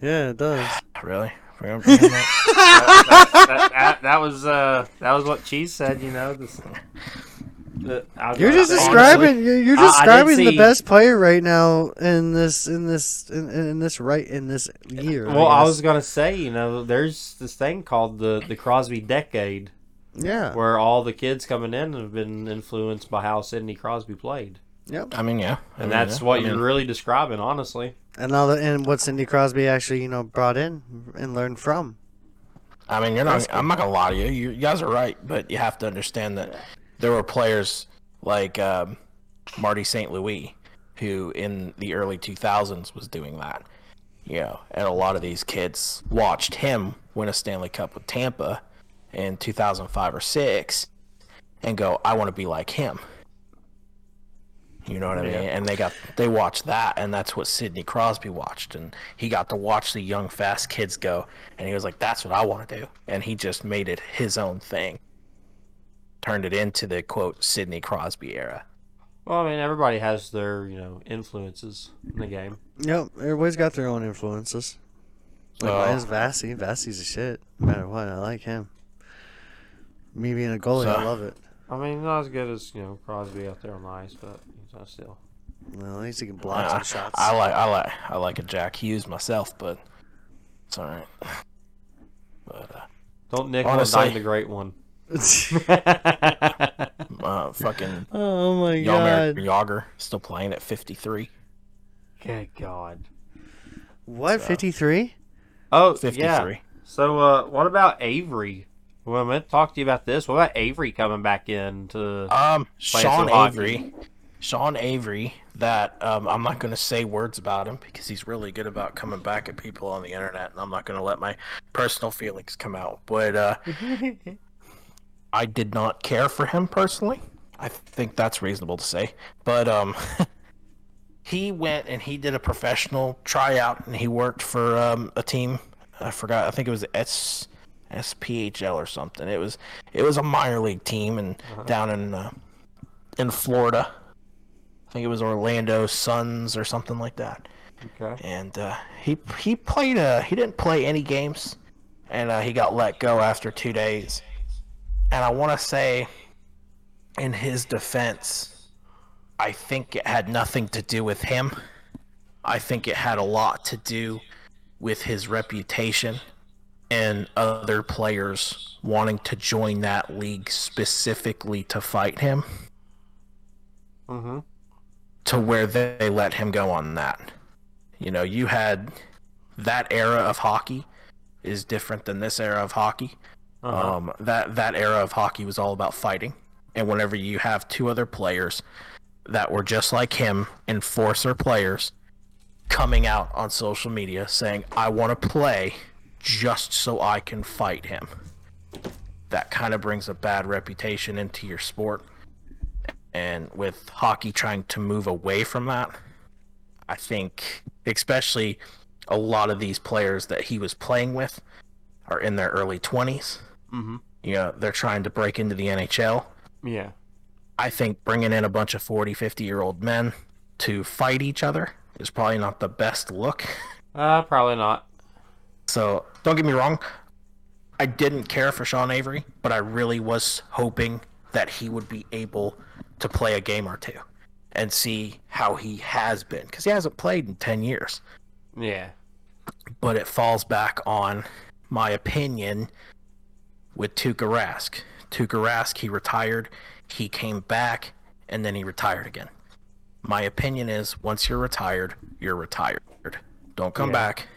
yeah, it does. <sighs> really? We're gonna bring him up? that, that, that, that was uh, that was what Cheese said. You know, this, the, I was You're just say- describing. You're, you're I- I did describing the best player right now in this in this in, in this right in this year. Well, I guess. was gonna say, you know, there's this thing called the the Crosby Decade, yeah. where all the kids coming in have been influenced by how Sidney Crosby played, Yep. I mean, yeah. I and mean, that's yeah. what I you're mean, really describing, honestly. And all the, and what Sidney Crosby actually you know brought in and learned from. I mean, you're not. I'm not gonna lie to you. you. You guys are right, but you have to understand that there were players like um, Marty St. Louis who, in the early 2000s, was doing that. You know, and a lot of these kids watched him win a Stanley Cup with Tampa in 2005 or six, and go, "I want to be like him." You know what I mean? And they got they watched that, and that's what Sidney Crosby watched, and he got to watch the young, fast kids go, and he was like, "That's what I want to do," and he just made it his own thing, turned it into the quote Sidney Crosby era. Well, I mean, everybody has their you know influences in the game. Yep. Everybody's got their own influences. Like Oh. mine's Vassy. Vassy's a shit. No matter what, I like him. Me being a goalie, I love it. I mean, not as good as you know Crosby out there on the ice, but he's not still. Well, at least he can block I, some shots. I like I like I like a Jack Hughes myself, but it's all right. But uh, Don't Nick Honestly- Van the great one. Uh, fucking <laughs> oh my Jaromir god. Jagr still playing at 53. Good God. What? Fifty three? Oh, 53. yeah. So, uh, what about Avery? Well, I meant to talk to you about this. What about Avery coming back in to? Um, Playing Sean some hockey. Avery, Sean Avery. That um, I'm not going to say words about him because he's really good about coming back at people on the internet, and I'm not going to let my personal feelings come out. But uh, <laughs> I did not care for him personally. I think that's reasonable to say. But um, <laughs> he went and he did a professional tryout, and he worked for um, a team. I forgot. I think it was S SPHL or something. It was it was a minor league team and down in uh, in Florida. I think it was Orlando Suns or something like that. okay. And uh, he he played uh he didn't play any games, and uh, he got let go after two days. And I want to say, in his defense, I think it had nothing to do with him. I think it had a lot to do with his reputation and other players wanting to join that league specifically to fight him Mm-hmm. to where they let him go on that. You know, you had that era of hockey is different than this era of hockey. Uh-huh. Um, that that era of hockey was all about fighting, and whenever you have two other players that were just like him, enforcer players, coming out on social media saying, "I want to play just so I can fight him," that kind of brings a bad reputation into your sport. And with hockey trying to move away from that, I think, especially a lot of these players that he was playing with are in their early 20s. Mm-hmm. You know, they're trying to break into the NHL. Yeah. I think bringing in a bunch of 40, 50 year old men to fight each other is probably not the best look. Uh, probably not. So don't get me wrong, I didn't care for Sean Avery, but I really was hoping that he would be able to play a game or two and see how he has been because he hasn't played in 10 years. Yeah. But it falls back on my opinion with Tuukka Rask. Tuukka Rask, he retired, he came back, and then he retired again. My opinion is once you're retired, you're retired. Don't come Yeah. back.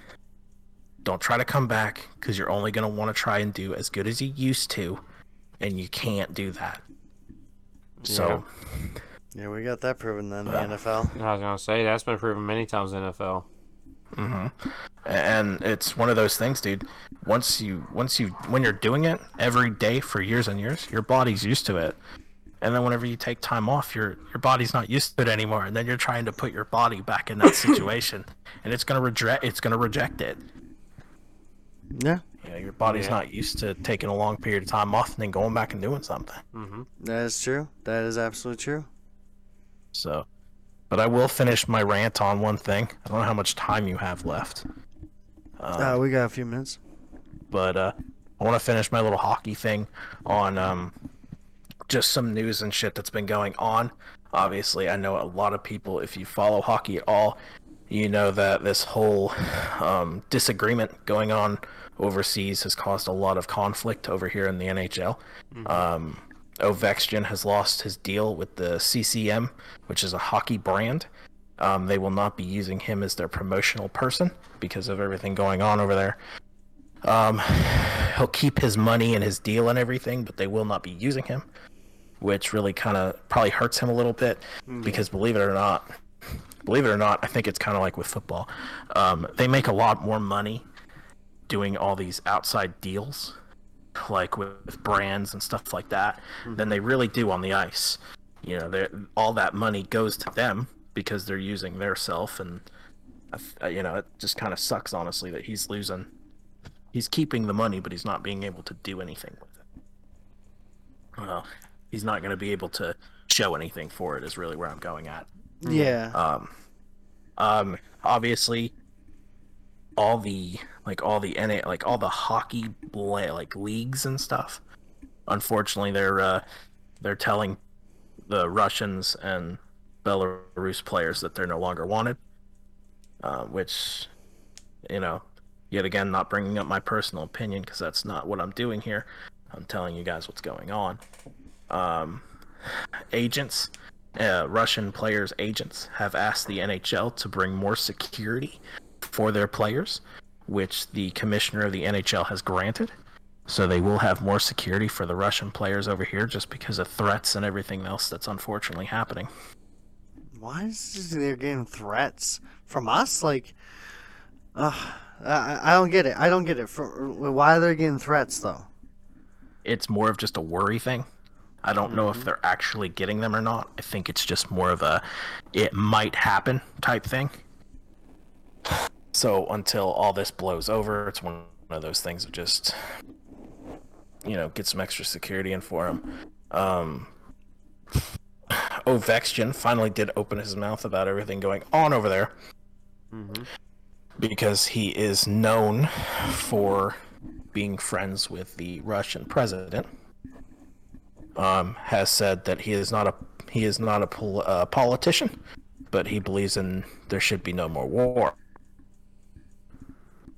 Don't try to come back because you're only going to want to try and do as good as you used to, and you can't do that. So, Yeah, we got that proven then in Uh, the NFL. I was gonna say that's been proven many times in NFL. Hmm and it's one of those things, dude. Once you, once you, when you're doing it every day for years and years, your body's used to it. And then whenever you take time off, your your body's not used to it anymore, and then you're trying to put your body back in that situation, <laughs> and it's gonna reject, it's gonna reject it. Yeah, You know, your body's Yeah. not used to taking a long period of time off and then going back and doing something. hmm that is true. That is absolutely true. So, but I will finish my rant on one thing. I don't know how much time you have left. Uh, we got a few minutes. but uh, I want to finish my little hockey thing on um, just some news and shit that's been going on. Obviously, I know a lot of people, if you follow hockey at all, you know that this whole um, disagreement going on overseas has caused a lot of conflict over here in the NHL. Um, Ovechkin has lost his deal with the CCM, which is a hockey brand. Um, they will not be using him as their promotional person because of everything going on over there. Um, he'll keep his money and his deal and everything, but they will not be using him, which really kind of probably hurts him a little bit because believe it or not, believe it or not, I think it's kind of like with football. Um, they make a lot more money doing all these outside deals, like with brands and stuff like that, than they really do on the ice. You know, they're- all that money goes to them because they're using their self, and I f- uh, you know, it just kind of sucks, honestly, that he's losing he's keeping the money, but he's not being able to do anything with it. Well, he's not going to be able to show anything for it. Is really where I'm going at. Yeah. Um, um, obviously, all the like all the NA like all the hockey like leagues and stuff. Unfortunately, they're uh, they're telling the Russians and Belarus players that they're no longer wanted. Uh, which, you know, yet again, not bringing up my personal opinion because that's not what I'm doing here. I'm telling you guys what's going on. Um, agents, uh, Russian players' agents have asked the NHL to bring more security for their players, which the commissioner of the NHL has granted. So they will have more security for the Russian players over here just because of threats and everything else that's unfortunately happening. Why is this, they're getting threats from us? Like, uh, I, I don't get it. I don't get it. For, why are they're getting threats though? It's more of just a worry thing. I don't know if they're actually getting them or not. I think it's just more of a it might happen type thing. So until all this blows over, it's one of those things of just you know, get some extra security in for him. Um Ovechkin finally did open his mouth about everything going on over there hmm because he is known for being friends with the Russian president. Um, has said that he is not a he is not a pol- uh, politician, but he believes in there should be no more war.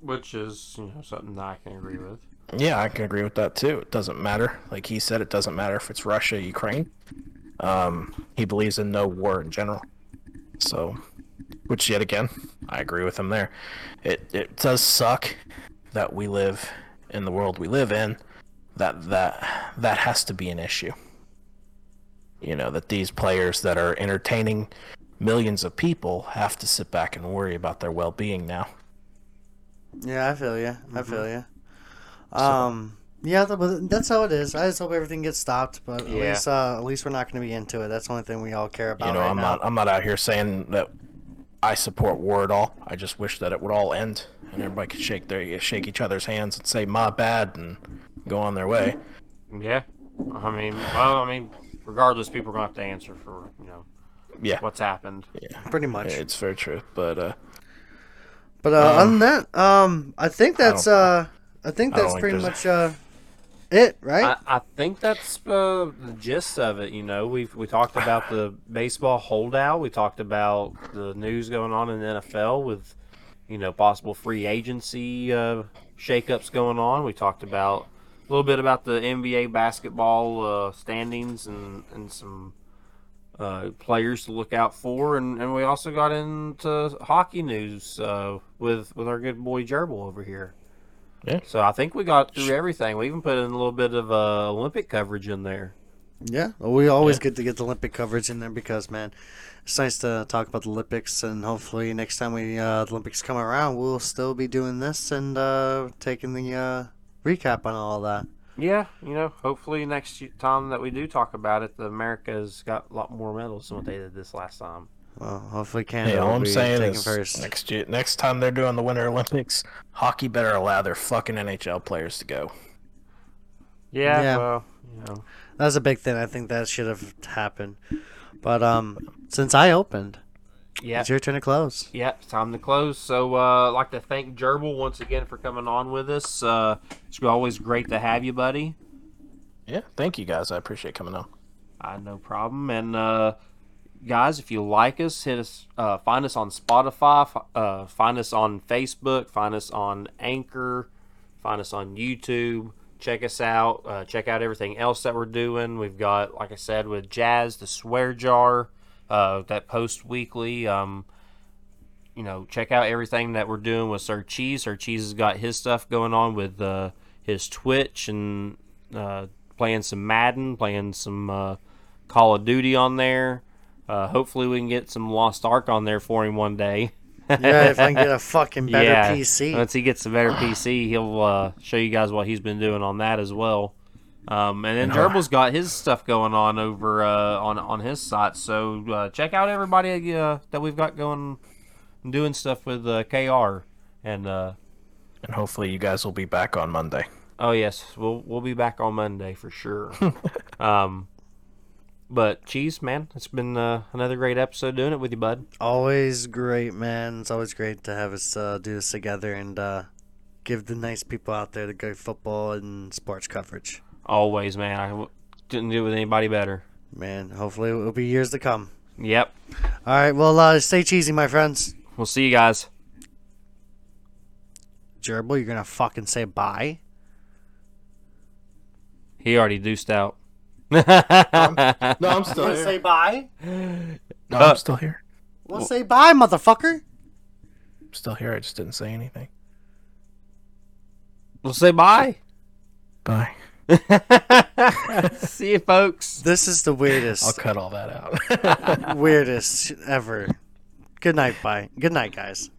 Which is you know something that I can agree with. Yeah, I can agree with that too. It doesn't matter. Like he said, it doesn't matter if it's Russia, Ukraine. Um, he believes in no war in general. So, which yet again, I agree with him there. It it does suck that we live in the world we live in. That that that has to be an issue. You know that these players that are entertaining millions of people have to sit back and worry about their well-being now. Yeah, I feel you. I Mm-hmm. feel you. Um, yeah, th- but that's how it is. I just hope everything gets stopped. But at Yeah. least, uh, at least we're not going to be into it. That's the only thing we all care about you know, right I'm now. not I'm not out here saying that I support war at all. I just wish that it would all end and everybody could shake their shake each other's hands and say my bad and go on their way. Yeah. I mean, well, I mean, regardless, people are gonna have to answer for you know Yeah, what's happened. Pretty much. it's very true. But uh, But uh, Um, other than that, um, I think that's don't- uh, I think that's think pretty much uh, it, right? I, I think that's uh, the gist of it. You know, we we talked about the baseball holdout. We talked about the news going on in the NFL with, you know, possible free agency uh, shakeups going on. We talked about a little bit about the NBA basketball uh, standings and and some uh, players to look out for, and, and we also got into hockey news uh, with with our good boy Gerbill over here. Yeah. So I think we got through everything. We even put in a little bit of uh, Olympic coverage in there. Yeah, well, we always Yeah. get to get the Olympic coverage in there because man, it's nice to talk about the Olympics, and hopefully next time we uh, the Olympics come around, we'll still be doing this and uh, taking the uh, recap on all that. Yeah, you know, hopefully next time that we do talk about it, the America's got a lot more medals than what they did this last time. Well, hopefully Canada Hey, all will I'm be saying is first. next year, next time they're doing the Winter Olympics, hockey better allow their fucking NHL players to go. Yeah, Yeah. well, you know, That's a big thing. I think that should have happened. But um, since I opened, yeah, it's your turn to close. yeah, it's time to close. So, uh, I'd like to thank Gerbill once again for coming on with us. Uh, it's always great to have you, buddy. Yeah, thank you guys. I appreciate coming on. Uh, no problem. And uh, guys, if you like us, hit us. Uh, find us on Spotify. f- Uh, find us on Facebook. Find us on Anchor. Find us on YouTube. Check us out. Uh, check out everything else that we're doing. We've got, like I said, with Jazz, the Swear Jar, uh, that post weekly. Um, you know, check out everything that we're doing with Sir Cheese. Sir Cheese has got his stuff going on with uh, his Twitch and uh, playing some Madden, playing some uh, Call of Duty on there. Uh, hopefully, we can get some Lost Ark on there for him one day. Yeah, if I can get a <laughs> fucking better Yeah, PC. Once he gets a better PC, he'll uh, show you guys what he's been doing on that as well. Um, and then And, Gerbill's got his stuff going on over uh, on on his site. So uh, check out everybody uh, that we've got going, doing stuff with uh, KR. And uh, And hopefully you guys will be back on Monday. oh yes, we'll we'll be back on Monday for sure. <laughs> um, but cheese, man, it's been uh, another great episode doing it with you, bud. Always great, man. It's always great to have us uh, do this together and uh, give the nice people out there the good football and sports coverage. Always, man. I didn't do it with anybody better. Man, hopefully it will be years to come. Yep. All right, well, uh, stay cheesy, my friends. We'll see you guys. Gerbill, you're gonna fucking say bye. He already deuced out. <laughs> No, I'm <laughs> still gonna say bye? No, Uh, I'm still here. Well, say bye, motherfucker. I'm still here. I just didn't say anything. We'll say bye. Bye. <laughs> see you, folks. This is the weirdest. I'll cut all that out. <laughs> weirdest ever. Good night, bye. Good night, guys.